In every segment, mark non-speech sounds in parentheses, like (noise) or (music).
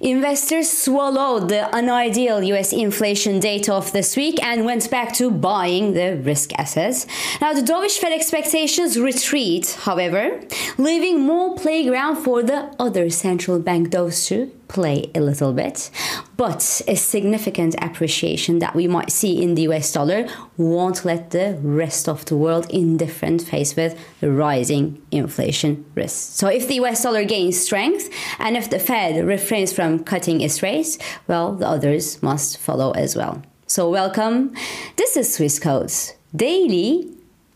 Investors swallowed the unideal US inflation data of this week and went back to buying the risk assets. Now, the dovish Fed expectations retreat, however, leaving more playground for the other central bank doves to play a little bit. But a significant appreciation that we might see in the US dollar won't let the rest of the world indifferent face with rising inflation risks. So if the US dollar gains strength and if the Fed refrains from cutting its rates, well, the others must follow as well. So welcome. This is Swissquote's daily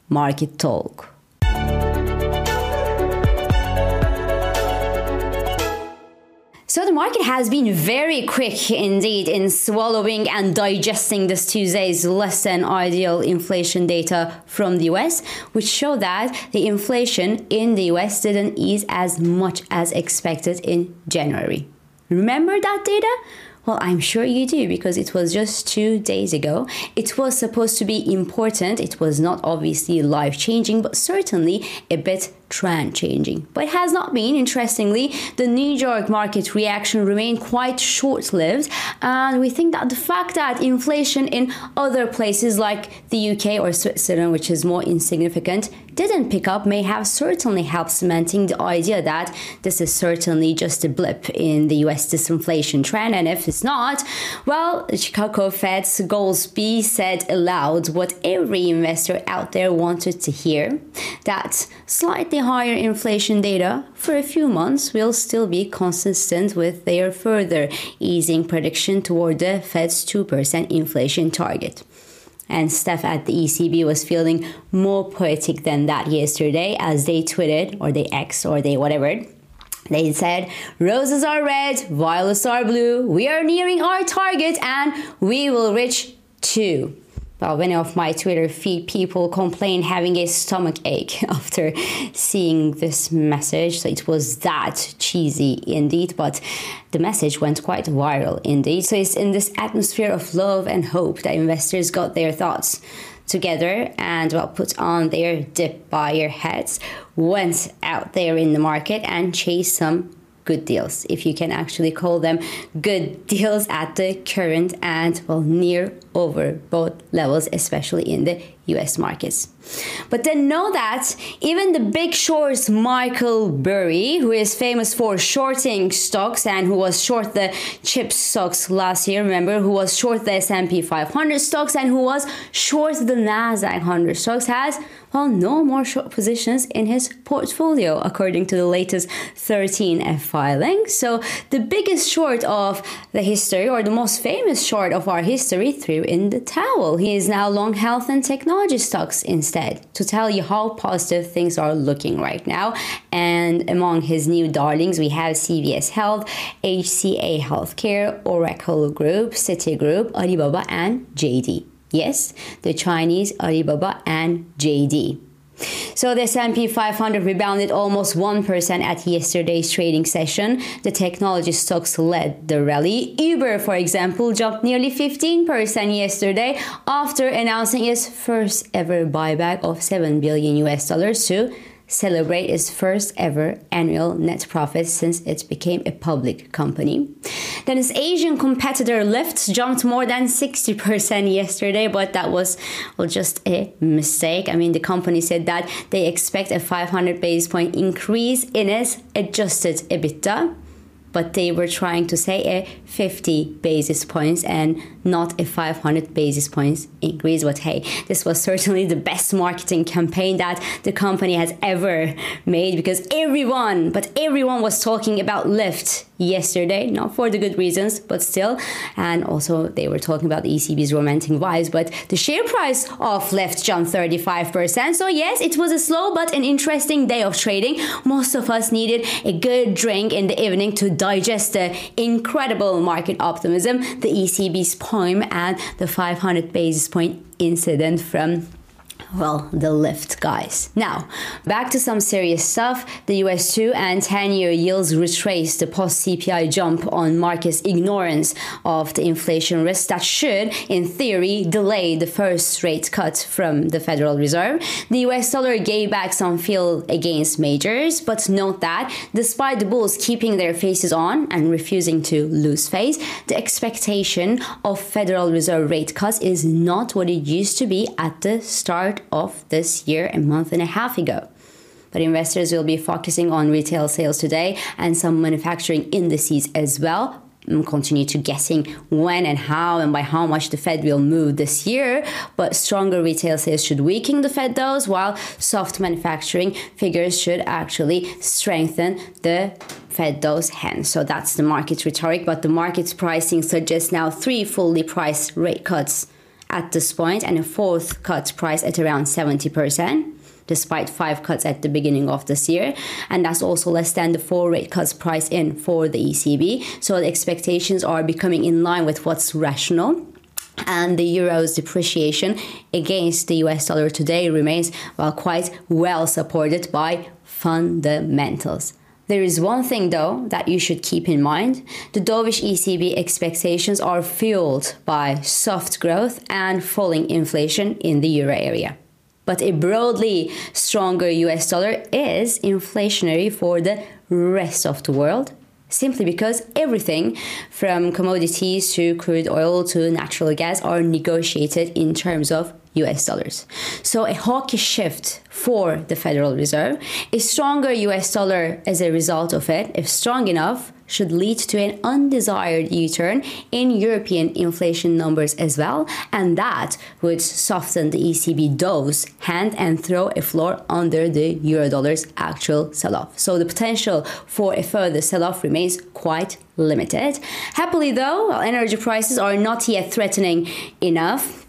market talk. So the market has been very quick indeed in swallowing and digesting this Tuesday's less than ideal inflation data from the US, which show that the inflation in the US didn't ease as much as expected in January. Remember that data? Well, I'm sure you do because it was just two days ago. It was supposed to be important. It was not obviously life changing, but certainly a bit trend changing. But it has not been. Interestingly, the New York market reaction remained quite short lived, and we think that the fact that inflation in other places like the UK or Switzerland, which is more insignificant, didn't pick up may have certainly helped cementing the idea that this is certainly just a blip in the US disinflation trend. And if it's not, well, the Chicago Fed's Goolsbee said aloud what every investor out there wanted to hear that slightly higher inflation data for a few months will still be consistent with their further easing prediction toward the Fed's 2% inflation target. And staff at the ECB was feeling more poetic than that yesterday as they tweeted, or they X, or they whatever. They said, Roses are red, violets are blue, we are nearing our target, and we will reach two well, many of my Twitter feed people complained having a stomach ache (laughs) after seeing this message. So it was that cheesy indeed, but the message went quite viral indeed. So it's in this atmosphere of love and hope that investors got their thoughts together and well put on their dip buyer hats, went out there in the market and chased some good deals, if you can actually call them good (laughs) deals at the current and well near over both levels, especially in the US markets. But then know that even the big shorts Michael Burry, who is famous for shorting stocks and who was short the chip stocks last year, remember, who was short the S&P 500 stocks and who was short the Nasdaq 100 stocks has well no more short positions in his portfolio according to the latest 13F filing. So the biggest short of the history or the most famous short of our history threw in the towel. He is now long health and technology stocks instead to tell you how positive things are looking right now. And among his new darlings, we have CVS Health, HCA Healthcare, Oracle Group, Citigroup, Alibaba, and JD. Yes, the Chinese Alibaba and JD. So the S&P 500 rebounded almost 1% at yesterday's trading session. The technology stocks led the rally. Uber, for example, jumped nearly 15% yesterday after announcing its first ever buyback of 7 billion US dollars to celebrate its first ever annual net profit since it became a public company. Then its Asian competitor Lyft jumped more than 60% yesterday, but that was well, just a mistake. I mean, the company said that they expect a 500 basis point increase in its adjusted EBITDA but they were trying to say a 50 basis points and not a 500 basis points increase. But hey, this was certainly the best marketing campaign that the company has ever made because everyone, but everyone was talking about Lyft yesterday, not for the good reasons, but still. And also, they were talking about the ECB's romantic vibes, but the share price of Lyft jumped 35%. So, yes, it was a slow but an interesting day of trading. Most of us needed a good drink in the evening to digest the incredible market optimism, the ECB's poem, and the 500 basis point incident from well, the Lyft, guys. Now, back to some serious stuff. The US 2 and 10 year yields retraced the post CPI jump on markets' ignorance of the inflation risk that should, in theory, delay the first rate cut from the Federal Reserve. The US dollar gave back some fuel against majors, but note that despite the bulls keeping their faces on and refusing to lose face, the expectation of Federal Reserve rate cuts is not what it used to be at the start of this year a month and a half ago. But investors will be focusing on retail sales today and some manufacturing indices as well. And continue to guessing when and how and by how much the Fed will move this year, but stronger retail sales should weaken the Fed those, while soft manufacturing figures should actually strengthen the Fed those hands. So that's the market rhetoric, but the market's pricing suggests now three fully priced rate cuts at this point and a fourth cut price at around 70% despite five cuts at the beginning of this year. And that's also less than the four rate cuts price in for the ECB. So the expectations are becoming in line with what's rational. And the euro's depreciation against the US dollar today remains well quite well supported by fundamentals. There is one thing though that you should keep in mind. The dovish ECB expectations are fueled by soft growth and falling inflation in the euro area. But a broadly stronger US dollar is inflationary for the rest of the world simply because everything from commodities to crude oil to natural gas are negotiated in terms of US dollars. So a hawkish shift for the Federal Reserve. A stronger US dollar as a result of it, if strong enough, should lead to an undesired U turn in European inflation numbers as well, and that would soften the ECB dose hand and throw a floor under the euro dollar's actual sell off. So the potential for a further sell off remains quite limited. Happily, though, energy prices are not yet threatening enough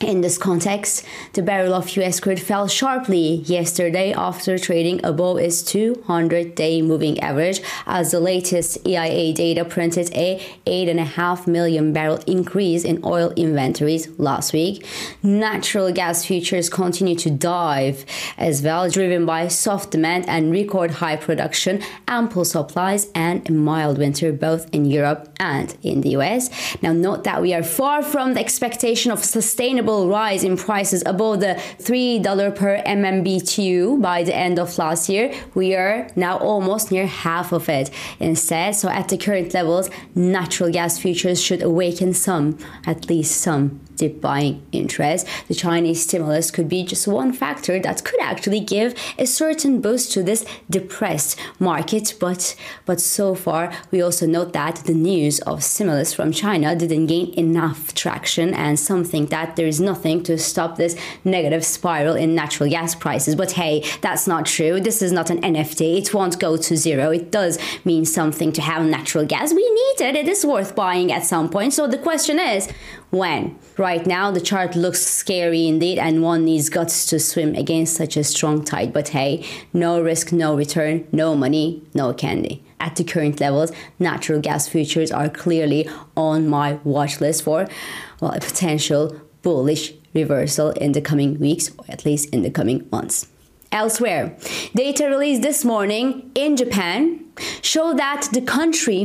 in this context, the barrel of US crude fell sharply yesterday after trading above its 200 day moving average as the latest EIA data printed a 8.5 million barrel increase in oil inventories last week. Natural gas futures continue to dive as well, driven by soft demand and record high production, ample supplies, and a mild winter both in Europe and in the US. Now, note that we are far from the expectation of sustainable rise in prices above the $3 per MMBTU by the end of last year, we are now almost near half of it instead. So at the current levels, natural gas futures should awaken some, at least some dip buying interest. The Chinese stimulus could be just one factor that could actually give a certain boost to this depressed market. But but so far, we also note that the news of stimulus from China didn't gain enough traction, and some think that there is nothing to stop this negative spiral in natural gas prices. But hey, that's not true. This is not an NFT. It won't go to zero. It does mean something to have natural gas. We need it. It is worth buying at some point. So the question is, when. Right now, the chart looks scary indeed, and one needs guts to swim against such a strong tide. But hey, no risk, no return, no money, no candy. At the current levels, natural gas futures are clearly on my watch list for well, a potential bullish reversal in the coming weeks, or at least in the coming months. Elsewhere, data released this morning in Japan show that the country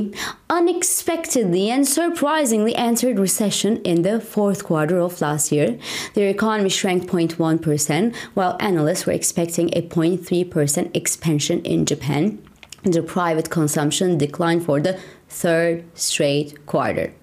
unexpectedly and surprisingly entered recession in the fourth quarter of last year. Their economy shrank 0.1%, while analysts were expecting a 0.3% expansion in Japan. The private consumption declined for the third straight quarter.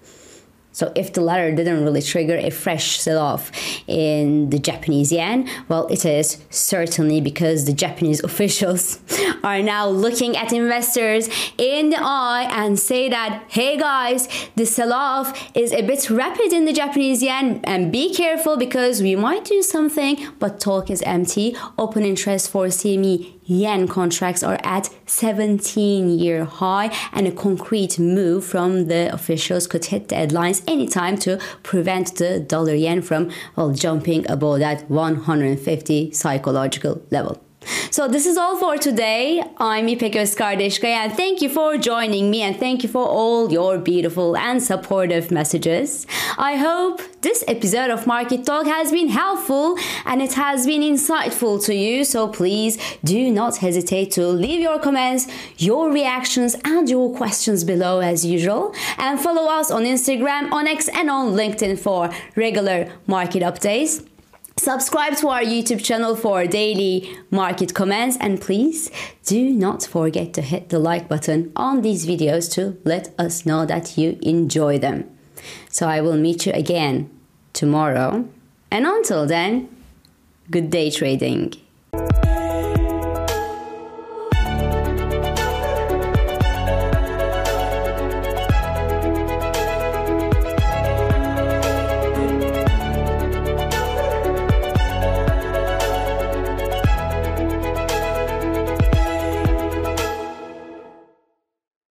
So if the latter didn't really trigger a fresh sell-off in the Japanese yen, well, it is certainly because the Japanese (laughs) officials are now looking at investors in the eye and say that, hey guys, the sell-off is a bit rapid in the Japanese yen and be careful because we might do something, but talk is empty. Open interest for CME yen contracts are at 17 year high and a concrete move from the officials could hit deadlines anytime to prevent the dollar yen from well jumping above that 150 psychological level So this is all for today. I'm İpek Özkardeşkaya and thank you for joining me and thank you for all your beautiful and supportive messages. I hope this episode of Market Talk has been helpful and it has been insightful to you. So please do not hesitate to leave your comments, your reactions and your questions below as usual and follow us on Instagram, on X and on LinkedIn for regular market updates. Subscribe to our YouTube channel for daily market comments and please do not forget to hit the like button on these videos to let us know that you enjoy them. So I will meet you again tomorrow and until then, good day trading.